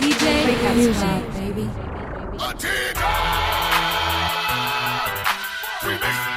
DJ Breakout Music, baby. Atina! Remix.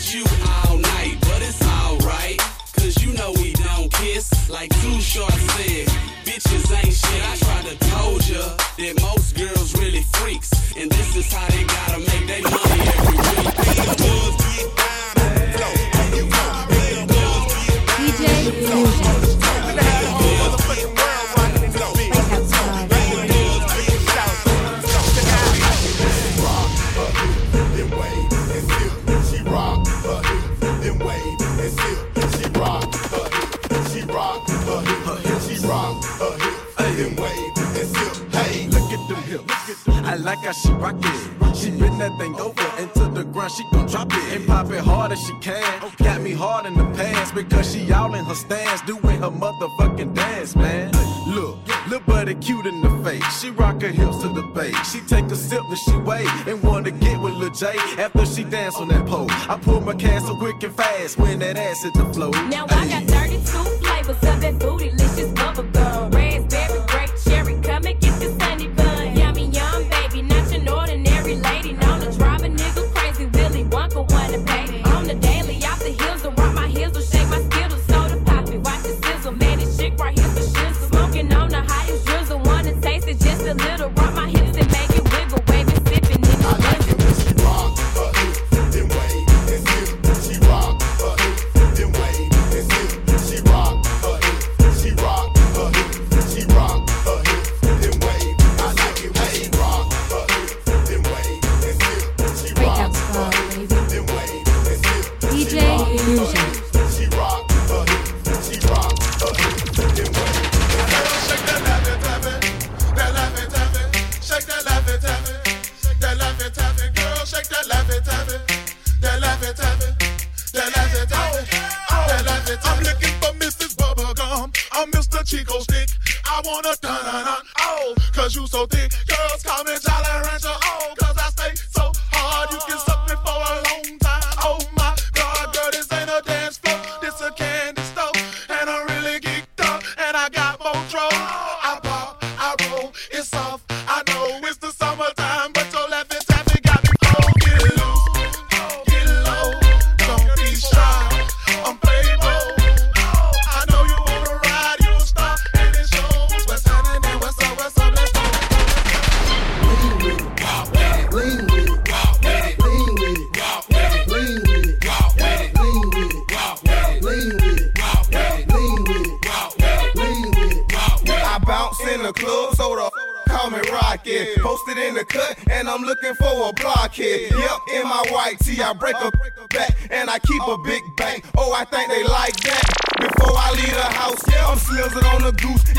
with you all night, but it's alright. Cause you know we don't kiss, like Too Short said. Bitches ain't shit, I tried to told ya that most girls really freaks. And this is how they gotta make their money every week. she rock it. She bend that thing over into the ground, she gon' drop it. And pop it hard as she can. Got me hard in the pants because she all in her stance, doing her motherfucking dance, man. Look, little buddy cute in the face. She rock her hips to the bass. She take a sip and she wait and wanna get with Lil J after she dance on that pole. I pull my castle quick and fast when that ass hit the floor. Now I got 32 flavors of that bootylicious bubble girl. I'm Chico Stick. I wanna dun dun dun. Oh, cause you so thick. Girls call me Jolly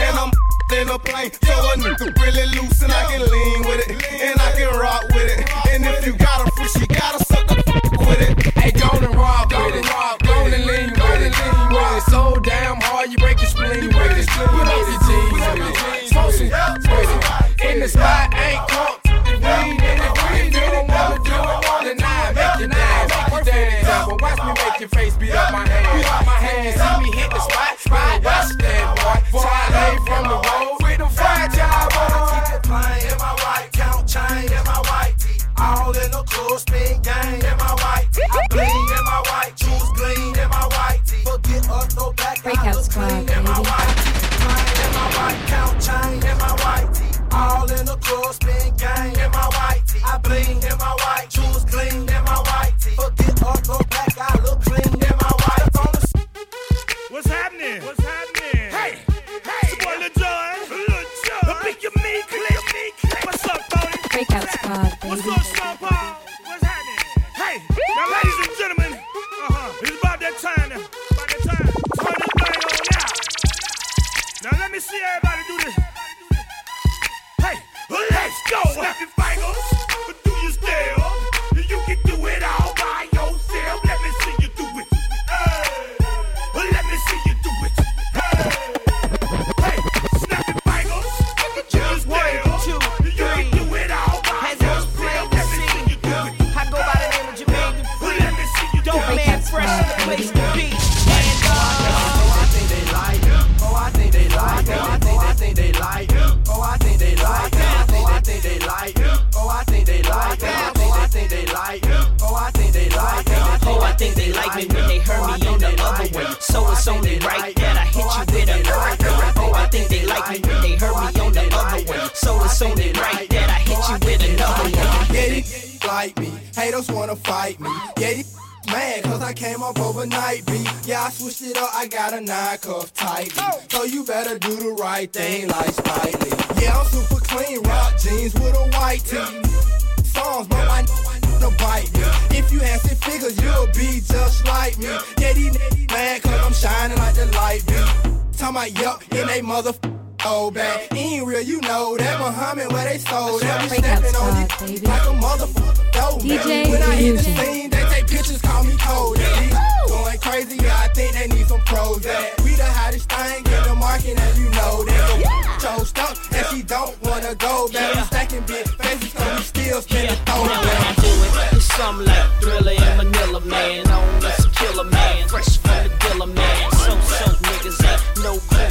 and I'm in a plane. So a nigga really loose, and I can lean with it, and I can rock with it. And if you got a fish, you gotta suck the with it. Hey, go and rock with it. Go and lean it. With it. So damn hard, you break your spleen with it. Put up your jeans it. Smoke some with it. In the spot, ain't caught. Weed in the green. You don't wanna do it. Deny, make your. Make your dance. But watch me make your face beat up my hand. Forget up, I look clean in my white. On the What's happening? What's happening? Hey, hey, it's boy Lil Jon. Lil Jon. The your me click. What's up, Tony? Breakout squad, What's baby. up, like me. Haters wanna fight me. Yeah, these mad cause I came up overnight beat. Yeah, I switched it up, I got a nine cuff tight. So you better do the right thing like Spike Lee. Yeah, I'm super clean, rock jeans with a white tee. Songs, but my to bite me. If you had six figures, you'll be just like me. Yeah, these niggas mad cause I'm shining like the light beam. Talking about yup, in they mother old bag. Ain't real, you know that Muhammad where they sold. That Breakout stepping on baby. like a motherfucker. dope. DJ When I hit the scene, they take pictures, call me cold. Going crazy, yeah, I think they need some pros. We the hottest thing in the market, and you know that. Go Joe Stuck and she don't wanna go. Better Yeah. stacking big faces, cause we still spinning throw. Now when I do it, it's something like Thriller and Manila Man. On a killer man, fresh from the dealer man. So so niggas ain't no cool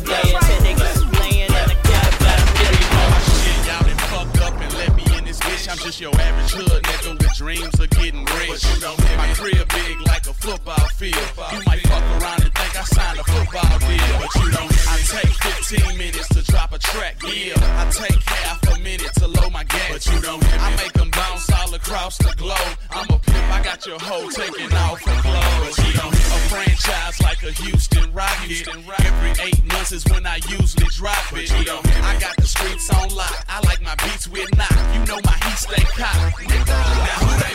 dance. And niggas playing and I got about a million dollars. Shit, y'all done fucked up and let me in this bitch. I'm just your average hood nigga with dreams of getting rich. My crib big like a football field. You might fuck around and think I signed a football deal, but you don't. I take 15 minutes to drop a track, yeah. I take half a minute to load my gas, but you don't. I make them bounce all across the globe. I'm a pimp, I got your hoe taking off her clothes. But you don't. A franchise like a Houston Rocket. Every eight months is when I usually drop it. I got the streets on lock. I like my beats with knock. You know my heat stay cocked. Now who they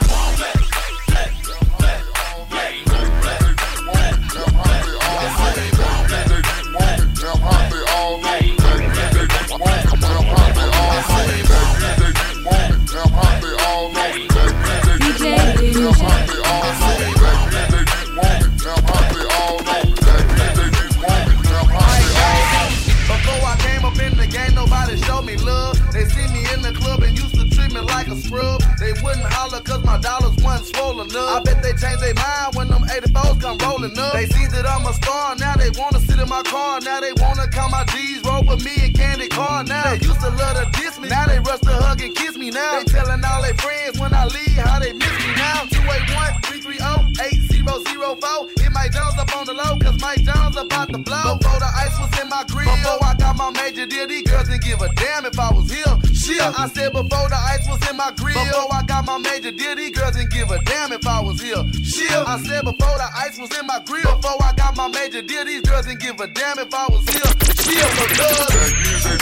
swollen up. I bet they changed their mind when them 84s come rolling up. They see that I'm a star, now they wanna sit in my car. Now they wanna count my G's, roll with me and candy car. Now they used to love to diss me, now they rush to hug and kiss me now. They telling all their friends when I leave how they miss me now. 281 330 8004. Hit Mike Jones up on the low, cause Mike Jones about to blow. Before the ice was in my grill, before I got my major deal, these girls didn't give a damn if I was here. Shit, I said before the ice was in my grill, before I got my major deal, these girls didn't give a damn if I was here. Shit, I said before the ice was in my grill, before I got my major deal, these girls didn't give a damn if I was here. Shit, because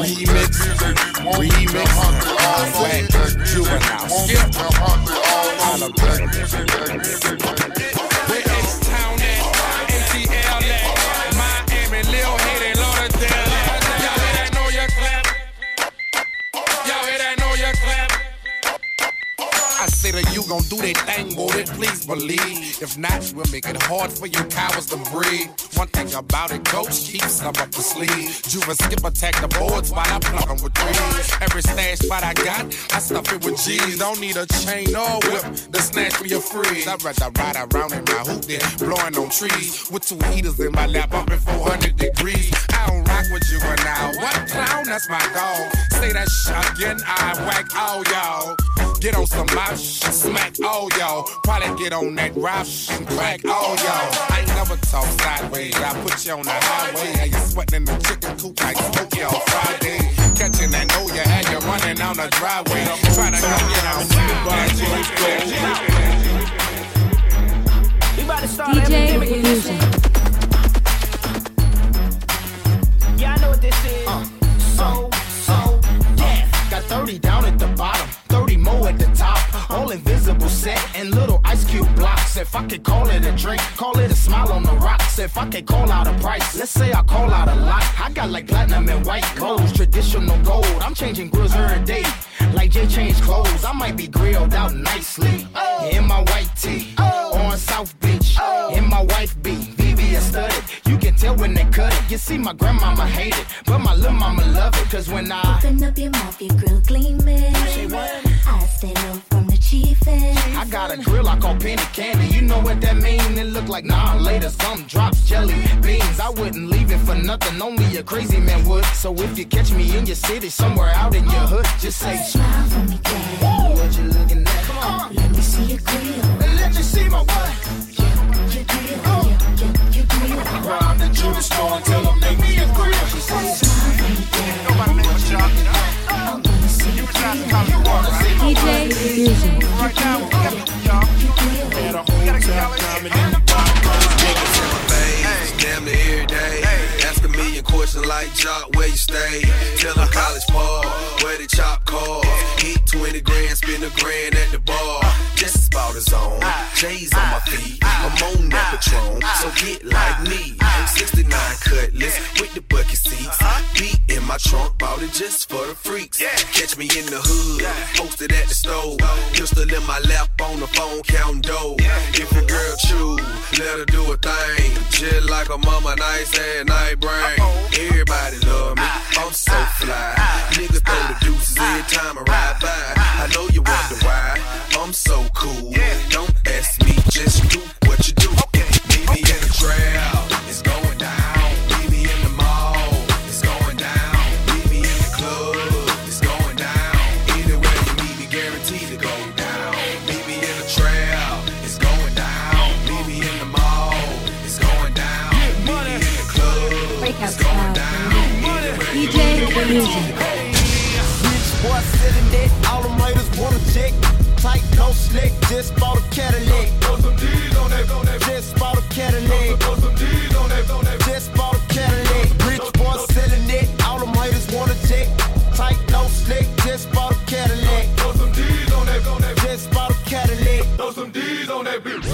Remix, remix, swag, juvenile, skip, holla back. Where H-Town I say that you gon' do that thing, boy, then please believe. If not, we'll make it hard for you cowards to breathe. One thing about it, coach keeps some up the sleeve. Juva skip attack the boards while I plug 'em with threes. Every stash spot I got, I stuff it with G's. Don't need a chain or whip to snatch me a freeze. I'd rather ride around in my hoop than blowing on trees. With two heaters in my lap, up at 400 degrees. I don't rock with you and now. What clown? That's my dog. Say that shit again, I whack all y'all. Get on some my shit, smack all y'all. Probably get on that rap shit and crack all y'all. I ain't never talk sideways. I put you on the highway. How you sweating in the chicken coop like Smokey on Friday. Catching that know you had you running down the driveway. Trying to come get We about to start an DJ epidemic in this Illusion. Yeah, I know what this is. Uh, uh, so, so, uh, yeah. Got 30 down at the bottom, 30 more at the top. All invisible set and little ice cube blocks. If I could call it a drink, call it a smile on the rocks. If I could call out a price, let's say I call out a lot. I got like platinum and white clothes, traditional gold. I'm changing grills every day. Like Jay changed clothes, I might be grilled out nicely. In my white tee, on South Beach. In my wife beat, You see, my grandmama hate it, but my little mama love it. Cause when I Open up your mouth, your grill gleaming. I stay low from the chiefin'. I got a grill I call penny candy. You know what that mean? It look like nah later. Some drops jelly beans. I wouldn't leave it for nothing. Only a crazy man would. So if you catch me in your city, somewhere out in your hood, just say Smile for me, girl. What you looking at? Come on. Let me see your grill. And let you see my what? Your grill. Your, your, your Rob the jewelry store and tell them make me a grill. She say, Smile for me, girl. I wanna see your grill. DJ Illusion. Right now, we got y'all. Million like Jock, where you stay? Tell them college ball, where they chop cars. Hit 20 grand, spend a grand at the bar. Just about his own. J's on my feet, I'm on that Patron. So get like me. 69 cutlass with the bucket seats. Beat in my trunk, bought it just for the freaks. Catch me in the hood, posted at the store. Pistol in my lap on the phone, counting dough. If your girl chew, let her do a thing. Just like a mama, nice and night brain everybody love me. I'm so fly. Niggas throw the deuces every time I ride by. I know you wonder why. I'm so cool. Don't ask me, just do what you do. Meet me in the crowd. Rich boy selling it, all them haters wanna check. Tight, no slick, just bought a Cadillac. Just bought a Cadillac. Just bought a Cadillac. Rich boy selling it, all them haters wanna check. Tight, no slick, just bought a Cadillac. Just bought a Cadillac.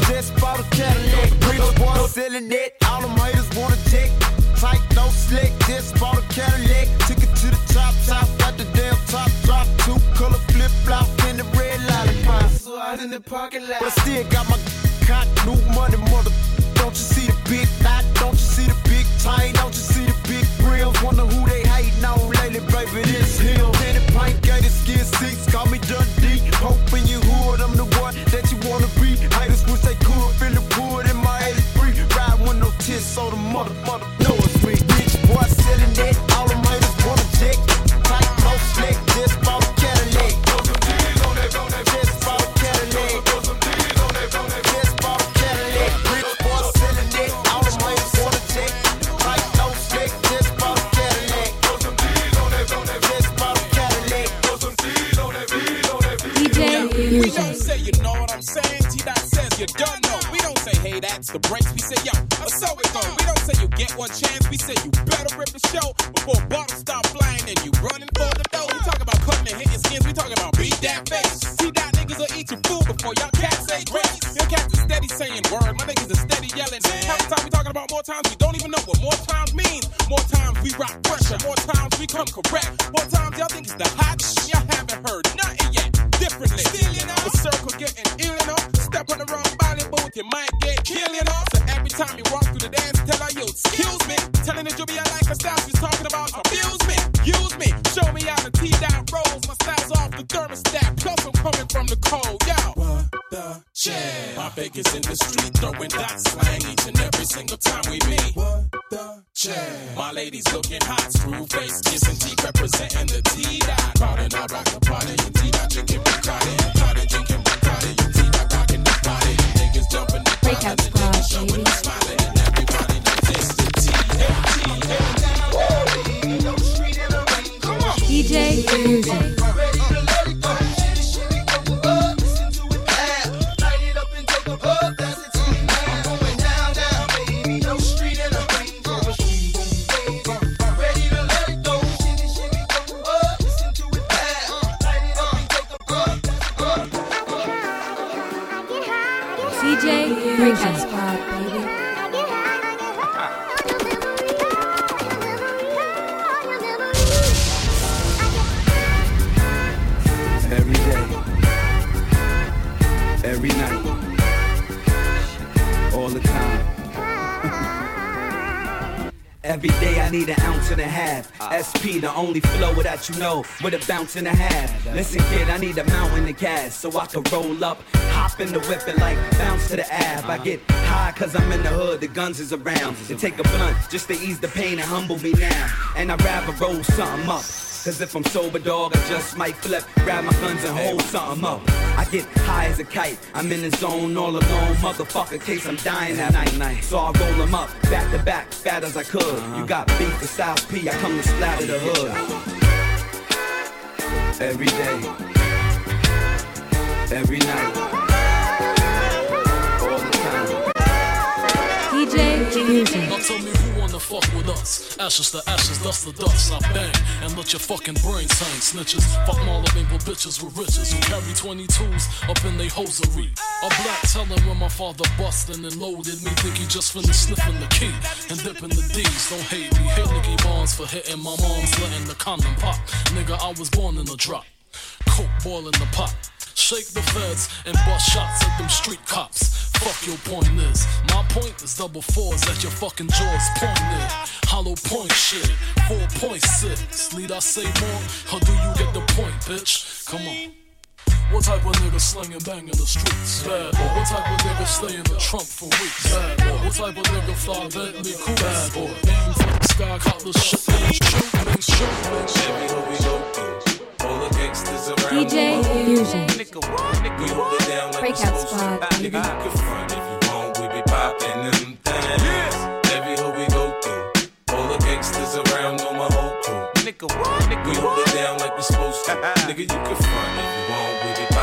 Just bought a Cadillac. Rich boy selling it, all them haters wanna check. Tight, no slick, just bought a Cadillac. The parking lot. But I still got my from the cold, yo. What the shit? My biggest in the street, throwing that slang each and every single time we meet. What the shit? My ladies looking hot, screw face, kissing teeth, representing the T dot. Crowding, I rock the party, and T dot drinking Bacardi, Bacardi drinking Bacardi, and T dot rocking the body. Niggas jumping the Breakout squad, baby. smiling, and everybody knows this the T DJ Fusion. DJ all the time. Every day I need an ounce and a half. SP, the only flow that you know, with a bounce and a half. Listen, kid, I need a mountain of cash so I can roll up, hop in the whip and like bounce to the ab. I get high cause I'm in the hood, the guns is around. To take a blunt just to ease the pain and humble me now. And I'd rather roll something up. Cause if I'm sober, dog, I just might flip, grab my guns and hold something up. I get high as a kite, I'm in the zone all alone, motherfucker, case I'm dying at night. So I roll them up, back to back, fat as I could. You uh-huh. got beef with South P, I come to splatter the hood. Every day, every night, Fusion. Now tell me who wanna fuck with us. Ashes to ashes, dust to dust. I bang and let your fucking brains hang. Snitches, fuck Marlon with bitches with riches who carry 22s up in they hosiery. A black telling when my father bustin' and loaded me. Think he just finished sniffing the key and dipping the D's. Don't hate me. Hate Nicky Barnes for hitting my mom's letting the condom pop. Nigga, I was born in a drop. Coke boiling the pot. Shake the feds and bust shots at them street cops. Fuck your point is. My point is double fours at your fucking jaws pointed. Hollow point shit. 4.6. Need I say more? Or do you get the point, bitch? Come on. What type of nigga slinging bang in the streets? Bad boy. What type of nigga stay in the trunk for weeks? Bad boy. What type of nigga fly Bentley cool? Bad boy. Aim for the sky, cop the shit, then shoot, then shoot, then shoot. Everywhere we go all the gangsters around DJ the world. Fusion. Nigga, we hold it down like Breakout supposed squad, Nigga, you can front if you want, we be popping them things. Every hoe we go through, all the gangsters around know my whole crew. Nigga, what? Nigga, We hold it down like we supposed to. Nigga, you can front if you want, we be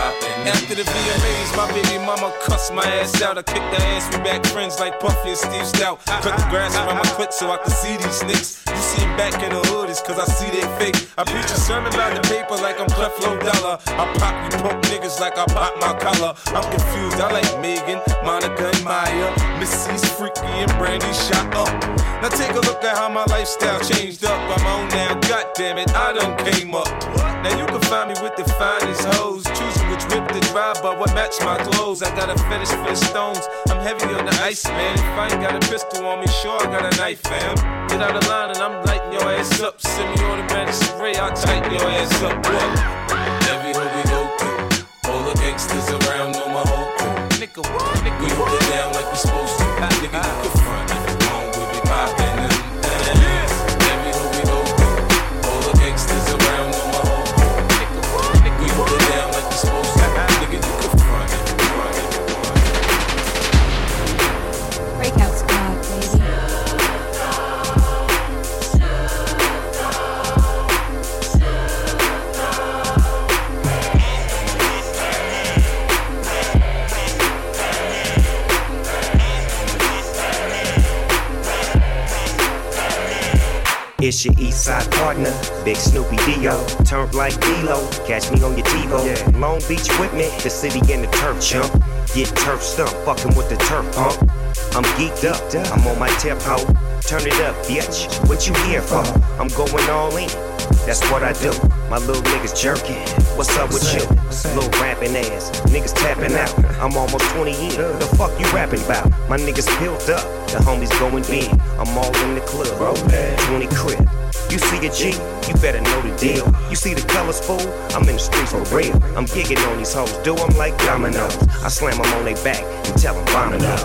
poppin'. After the VMAs, my baby mama cussed my ass out. I kicked her ass, we back friends like Puffy and Steve Stoute. Cut the grass around my clit so I can see these niggas. You see 'em back in the hood, it's cause I see they fake. I preach a sermon about the paper like I'm Creflo Dollar. I pop you punk niggas like I pop my collar. I'm confused, I like Megan, Monica, and Mya. Missy's freaky and Brandy shot up. Now take a look at how my lifestyle changed up. I'm on now, god damn it, I done came up. Now you can find me with the finest hoes, choosing which whip to drive, but what match my clothes. I got a fetish for the stones. I'm heavy on the ice, man. If I ain't got a pistol on me, sure I got a knife, fam. Get out of line and I'm lighting your ass up. Semi-automatic spray, I'll tighten your ass up. What? Every hood we go through, all the gangsters around know my whole crew. Nigga, what? Nigga, we hold it down like we supposed to. Nigga, you can front Side partner, Big Snoopy Dio. Turned like D-Lo, catch me on your TiVo. Long Beach with me, the city and the turf chump. Get turf stump, fucking with the turf pump. I'm geeked up, I'm on my tempo. Turn it up, bitch. What you here for? I'm going all in. That's what I do. My little niggas jerking. What's up with you? Little rapping ass. Niggas tapping out. I'm almost 20 in. The fuck you rapping about? My niggas built up. The homies going big. I'm all in the club. 20 crib. You see a G, you better know the deal. You see the colors, fool? I'm in the streets for real. I'm gigging on these hoes, do 'em like dominoes. I slam 'em on their back and tell 'em vomit up.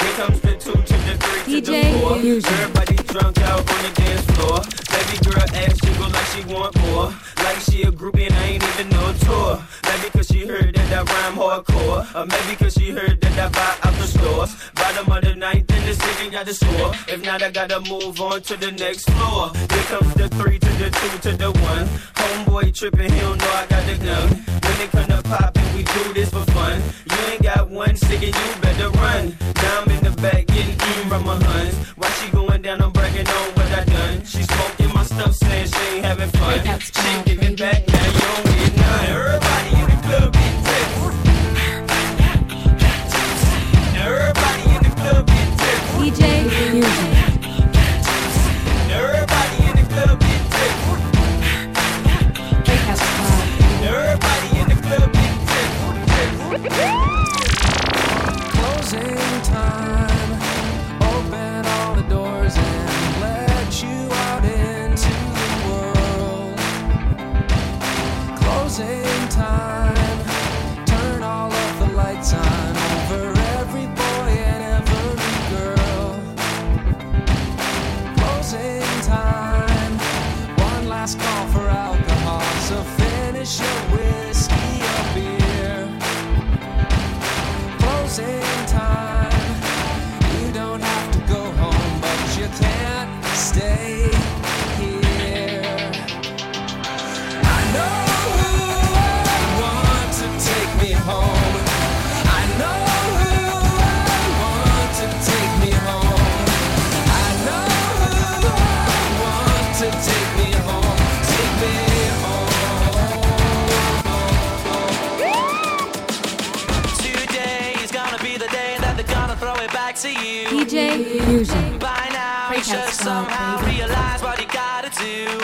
Here comes the two to the three to the DJ. Fusion. Everybody drunk out on the dance floor. Baby girl ass jiggle like she want more. Like she a groupie and I ain't even no tour. Uh, maybe cause she heard that I rhyme hardcore. Or maybe cause she heard that I buy out the stores. Bottom of the ninth in the city got the score. If not, I gotta move on to the next floor. Here comes the three to the two to the one. Homeboy tripping, he don't know I got the gun. When it come to poppin', we do this for fun. You ain't got one stick and you better run. Now I'm in the back getting eaten from my huns. While she going down, I'm bragging on what I done. She smoking my stuff, saying she ain't having fun. She giving back, now you don't get none. Closing time. DJ Fusion. By now, you should somehow realize what you gotta do.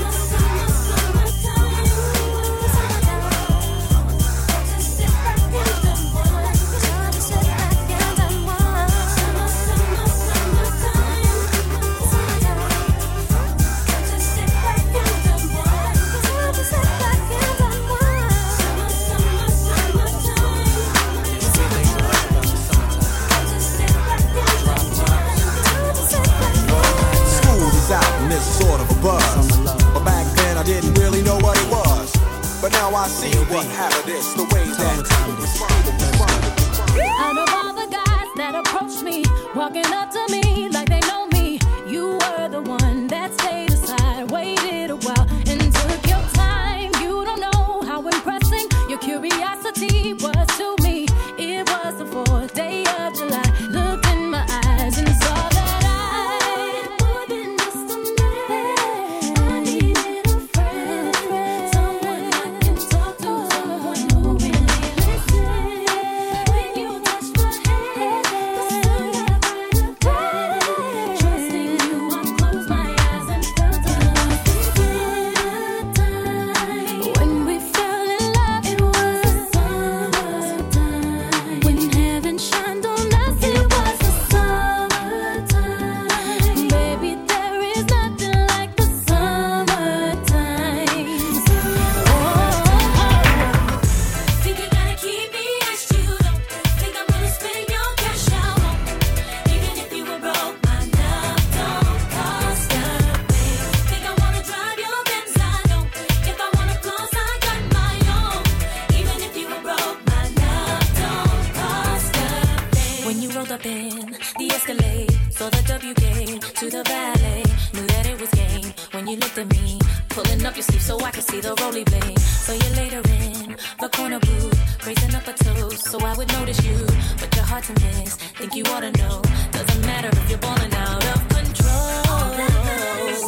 So you later in the corner booth, raising up a toast so I would notice you. But your heart's a miss, think you ought to know. Doesn't matter if you're balling out of control. All that matters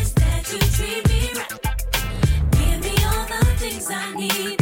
is that you treat me right. Give me all the things I need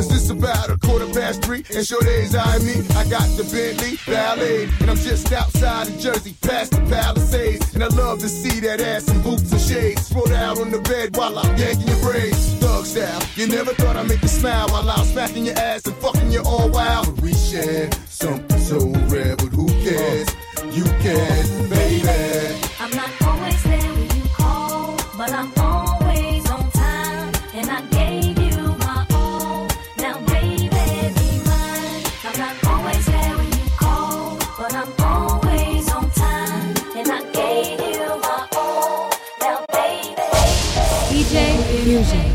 Cause it's about a quarter past three, and sure days I me. I got the Bentley Ballet, and I'm just outside of Jersey, past the Palisades. And I love to see that ass in boots and shades. Spread out on the bed while I'm yanking your braids. Thug style, you never thought I'd make you smile while I'm smacking your ass and fucking you all wild. But we share something so rare, but who cares? You can, baby. Gave